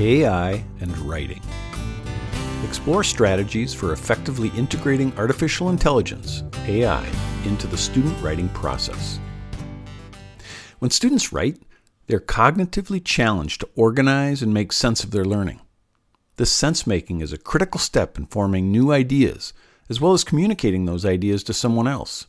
AI and Writing. Explore strategies for effectively integrating artificial intelligence, AI, into the student writing process. When students write, they're cognitively challenged to organize and make sense of their learning. This sense making is a critical step in forming new ideas, as well as communicating those ideas to someone else.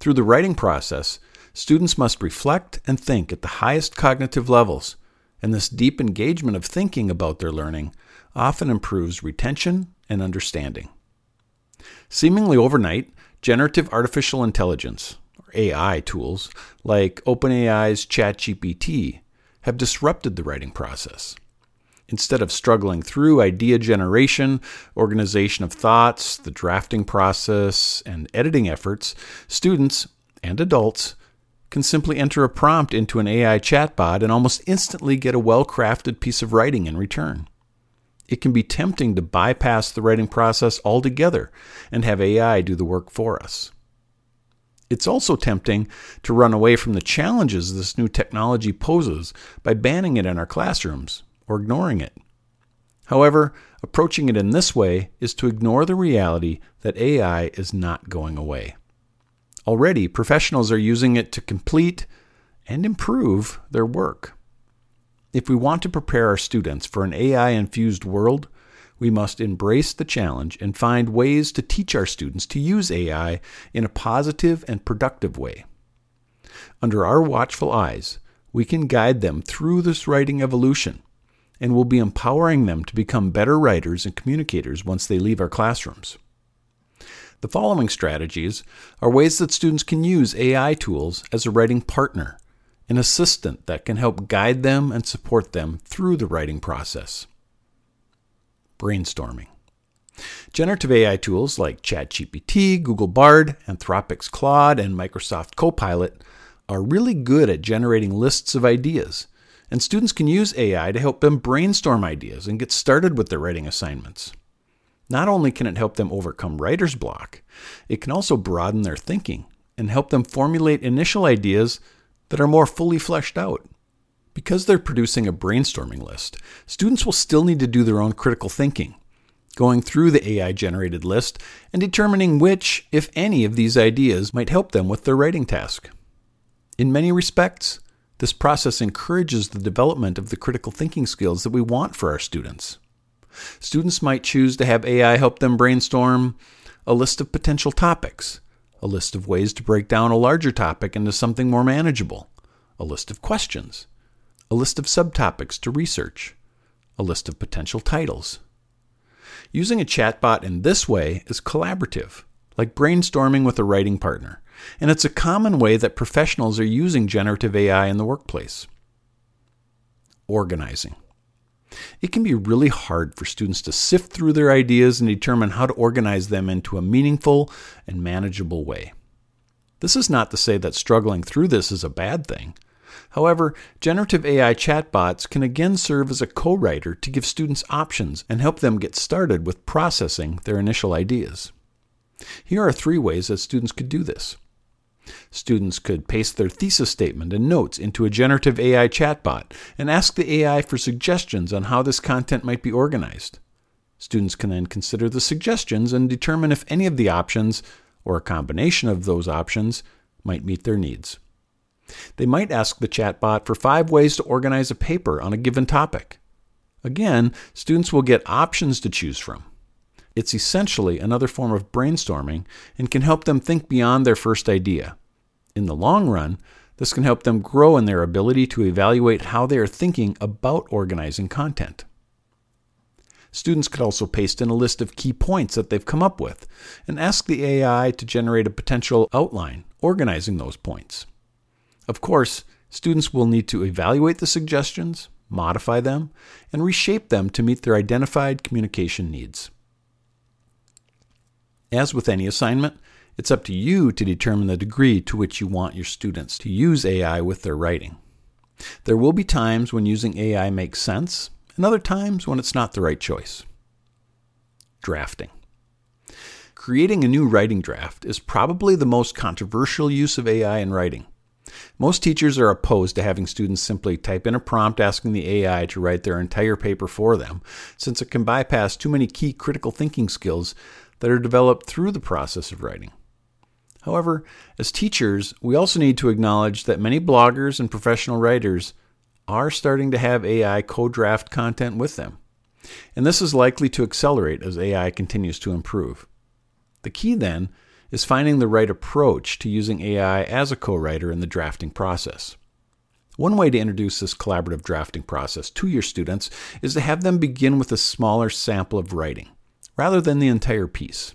Through the writing process, students must reflect and think at the highest cognitive levels and this deep engagement of thinking about their learning often improves retention and understanding. Seemingly overnight, generative artificial intelligence, or AI tools, like OpenAI's ChatGPT, have disrupted the writing process. Instead of struggling through idea generation, organization of thoughts, the drafting process, and editing efforts, students and adults can simply enter a prompt into an AI chatbot and almost instantly get a well crafted piece of writing in return. It can be tempting to bypass the writing process altogether and have AI do the work for us. It's also tempting to run away from the challenges this new technology poses by banning it in our classrooms or ignoring it. However, approaching it in this way is to ignore the reality that AI is not going away. Already, professionals are using it to complete and improve their work. If we want to prepare our students for an AI infused world, we must embrace the challenge and find ways to teach our students to use AI in a positive and productive way. Under our watchful eyes, we can guide them through this writing evolution and will be empowering them to become better writers and communicators once they leave our classrooms. The following strategies are ways that students can use AI tools as a writing partner, an assistant that can help guide them and support them through the writing process. Brainstorming. Generative AI tools like ChatGPT, Google Bard, Anthropic's Claude, and Microsoft Copilot are really good at generating lists of ideas, and students can use AI to help them brainstorm ideas and get started with their writing assignments. Not only can it help them overcome writer's block, it can also broaden their thinking and help them formulate initial ideas that are more fully fleshed out. Because they're producing a brainstorming list, students will still need to do their own critical thinking, going through the AI generated list and determining which, if any, of these ideas might help them with their writing task. In many respects, this process encourages the development of the critical thinking skills that we want for our students. Students might choose to have AI help them brainstorm a list of potential topics, a list of ways to break down a larger topic into something more manageable, a list of questions, a list of subtopics to research, a list of potential titles. Using a chatbot in this way is collaborative, like brainstorming with a writing partner, and it's a common way that professionals are using generative AI in the workplace. Organizing. It can be really hard for students to sift through their ideas and determine how to organize them into a meaningful and manageable way. This is not to say that struggling through this is a bad thing. However, generative AI chatbots can again serve as a co writer to give students options and help them get started with processing their initial ideas. Here are three ways that students could do this. Students could paste their thesis statement and notes into a generative AI chatbot and ask the AI for suggestions on how this content might be organized. Students can then consider the suggestions and determine if any of the options, or a combination of those options, might meet their needs. They might ask the chatbot for five ways to organize a paper on a given topic. Again, students will get options to choose from. It's essentially another form of brainstorming and can help them think beyond their first idea. In the long run, this can help them grow in their ability to evaluate how they are thinking about organizing content. Students could also paste in a list of key points that they've come up with and ask the AI to generate a potential outline organizing those points. Of course, students will need to evaluate the suggestions, modify them, and reshape them to meet their identified communication needs. As with any assignment, it's up to you to determine the degree to which you want your students to use AI with their writing. There will be times when using AI makes sense, and other times when it's not the right choice. Drafting. Creating a new writing draft is probably the most controversial use of AI in writing. Most teachers are opposed to having students simply type in a prompt asking the AI to write their entire paper for them, since it can bypass too many key critical thinking skills that are developed through the process of writing. However, as teachers, we also need to acknowledge that many bloggers and professional writers are starting to have AI co draft content with them. And this is likely to accelerate as AI continues to improve. The key then is finding the right approach to using AI as a co writer in the drafting process. One way to introduce this collaborative drafting process to your students is to have them begin with a smaller sample of writing, rather than the entire piece.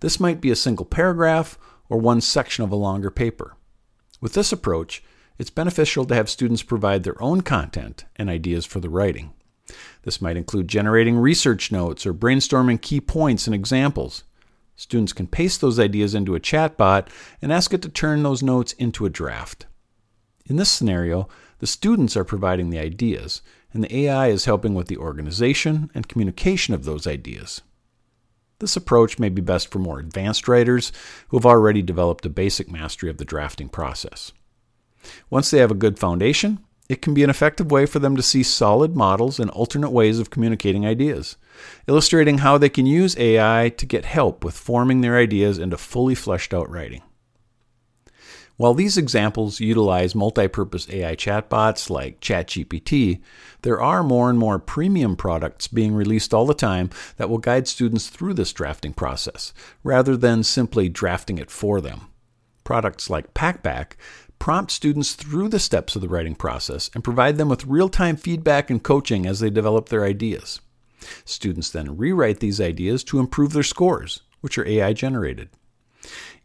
This might be a single paragraph or one section of a longer paper. With this approach, it's beneficial to have students provide their own content and ideas for the writing. This might include generating research notes or brainstorming key points and examples. Students can paste those ideas into a chatbot and ask it to turn those notes into a draft. In this scenario, the students are providing the ideas, and the AI is helping with the organization and communication of those ideas. This approach may be best for more advanced writers who have already developed a basic mastery of the drafting process. Once they have a good foundation, it can be an effective way for them to see solid models and alternate ways of communicating ideas, illustrating how they can use AI to get help with forming their ideas into fully fleshed out writing. While these examples utilize multi-purpose AI chatbots like ChatGPT, there are more and more premium products being released all the time that will guide students through this drafting process, rather than simply drafting it for them. Products like PackBack prompt students through the steps of the writing process and provide them with real time feedback and coaching as they develop their ideas. Students then rewrite these ideas to improve their scores, which are AI generated.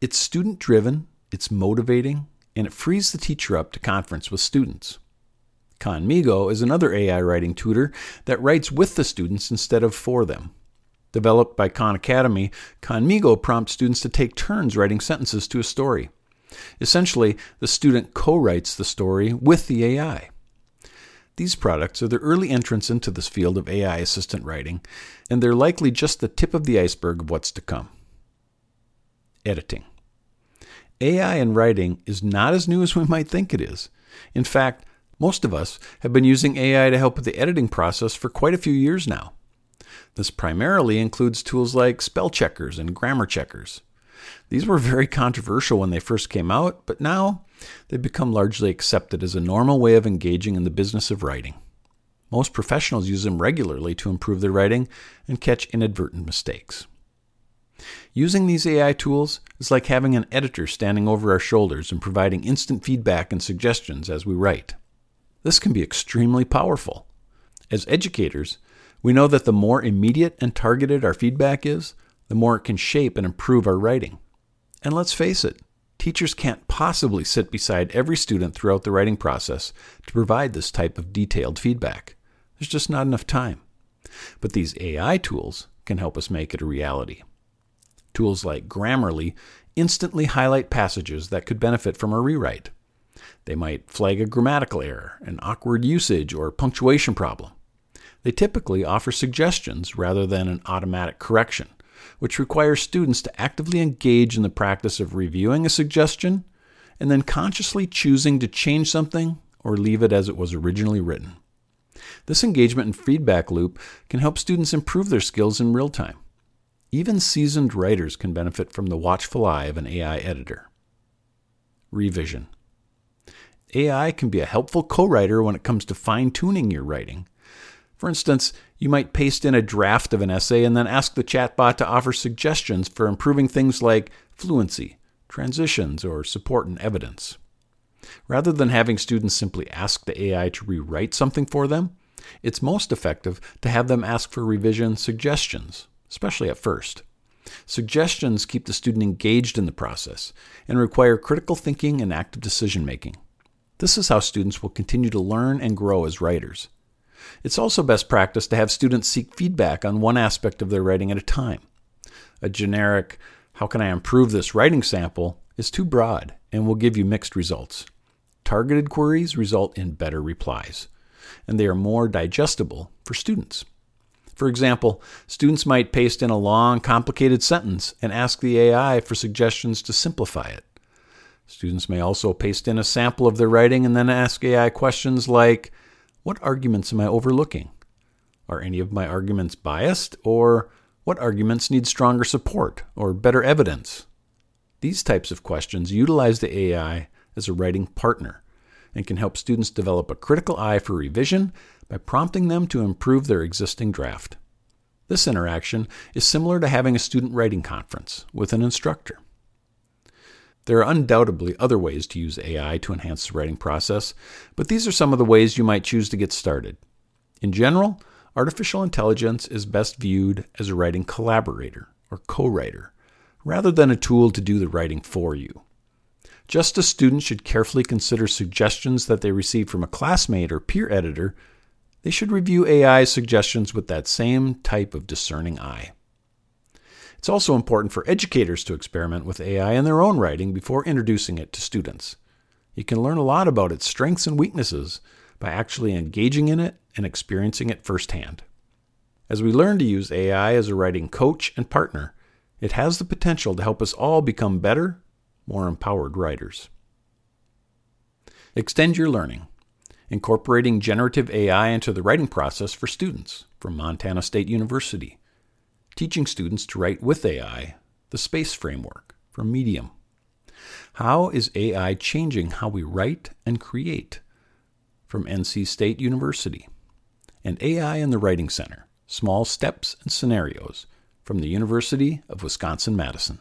It's student driven, it's motivating, and it frees the teacher up to conference with students. Khanmigo is another AI writing tutor that writes with the students instead of for them. Developed by Khan Academy, Khanmigo prompts students to take turns writing sentences to a story. Essentially, the student co writes the story with the AI. These products are the early entrance into this field of AI assistant writing, and they're likely just the tip of the iceberg of what's to come. Editing. AI in writing is not as new as we might think it is. In fact, most of us have been using AI to help with the editing process for quite a few years now. This primarily includes tools like spell checkers and grammar checkers. These were very controversial when they first came out, but now they've become largely accepted as a normal way of engaging in the business of writing. Most professionals use them regularly to improve their writing and catch inadvertent mistakes. Using these AI tools is like having an editor standing over our shoulders and providing instant feedback and suggestions as we write. This can be extremely powerful. As educators, we know that the more immediate and targeted our feedback is, the more it can shape and improve our writing. And let's face it, teachers can't possibly sit beside every student throughout the writing process to provide this type of detailed feedback. There's just not enough time. But these AI tools can help us make it a reality. Tools like Grammarly instantly highlight passages that could benefit from a rewrite. They might flag a grammatical error, an awkward usage, or punctuation problem. They typically offer suggestions rather than an automatic correction, which requires students to actively engage in the practice of reviewing a suggestion and then consciously choosing to change something or leave it as it was originally written. This engagement and feedback loop can help students improve their skills in real time. Even seasoned writers can benefit from the watchful eye of an AI editor. Revision AI can be a helpful co writer when it comes to fine tuning your writing for instance, you might paste in a draft of an essay and then ask the chatbot to offer suggestions for improving things like fluency, transitions, or support and evidence. Rather than having students simply ask the AI to rewrite something for them, it's most effective to have them ask for revision suggestions, especially at first. Suggestions keep the student engaged in the process and require critical thinking and active decision making. This is how students will continue to learn and grow as writers. It's also best practice to have students seek feedback on one aspect of their writing at a time. A generic, how can I improve this writing sample, is too broad and will give you mixed results. Targeted queries result in better replies, and they are more digestible for students. For example, students might paste in a long, complicated sentence and ask the AI for suggestions to simplify it. Students may also paste in a sample of their writing and then ask AI questions like What arguments am I overlooking? Are any of my arguments biased? Or what arguments need stronger support or better evidence? These types of questions utilize the AI as a writing partner and can help students develop a critical eye for revision by prompting them to improve their existing draft. This interaction is similar to having a student writing conference with an instructor. There are undoubtedly other ways to use AI to enhance the writing process, but these are some of the ways you might choose to get started. In general, artificial intelligence is best viewed as a writing collaborator or co writer, rather than a tool to do the writing for you. Just as students should carefully consider suggestions that they receive from a classmate or peer editor, they should review AI's suggestions with that same type of discerning eye. It's also important for educators to experiment with AI in their own writing before introducing it to students. You can learn a lot about its strengths and weaknesses by actually engaging in it and experiencing it firsthand. As we learn to use AI as a writing coach and partner, it has the potential to help us all become better, more empowered writers. Extend your learning. Incorporating generative AI into the writing process for students from Montana State University teaching students to write with AI, the SPACE framework from Medium. How is AI changing how we write and create? From NC State University. And AI in the Writing Center Small Steps and Scenarios from the University of Wisconsin Madison.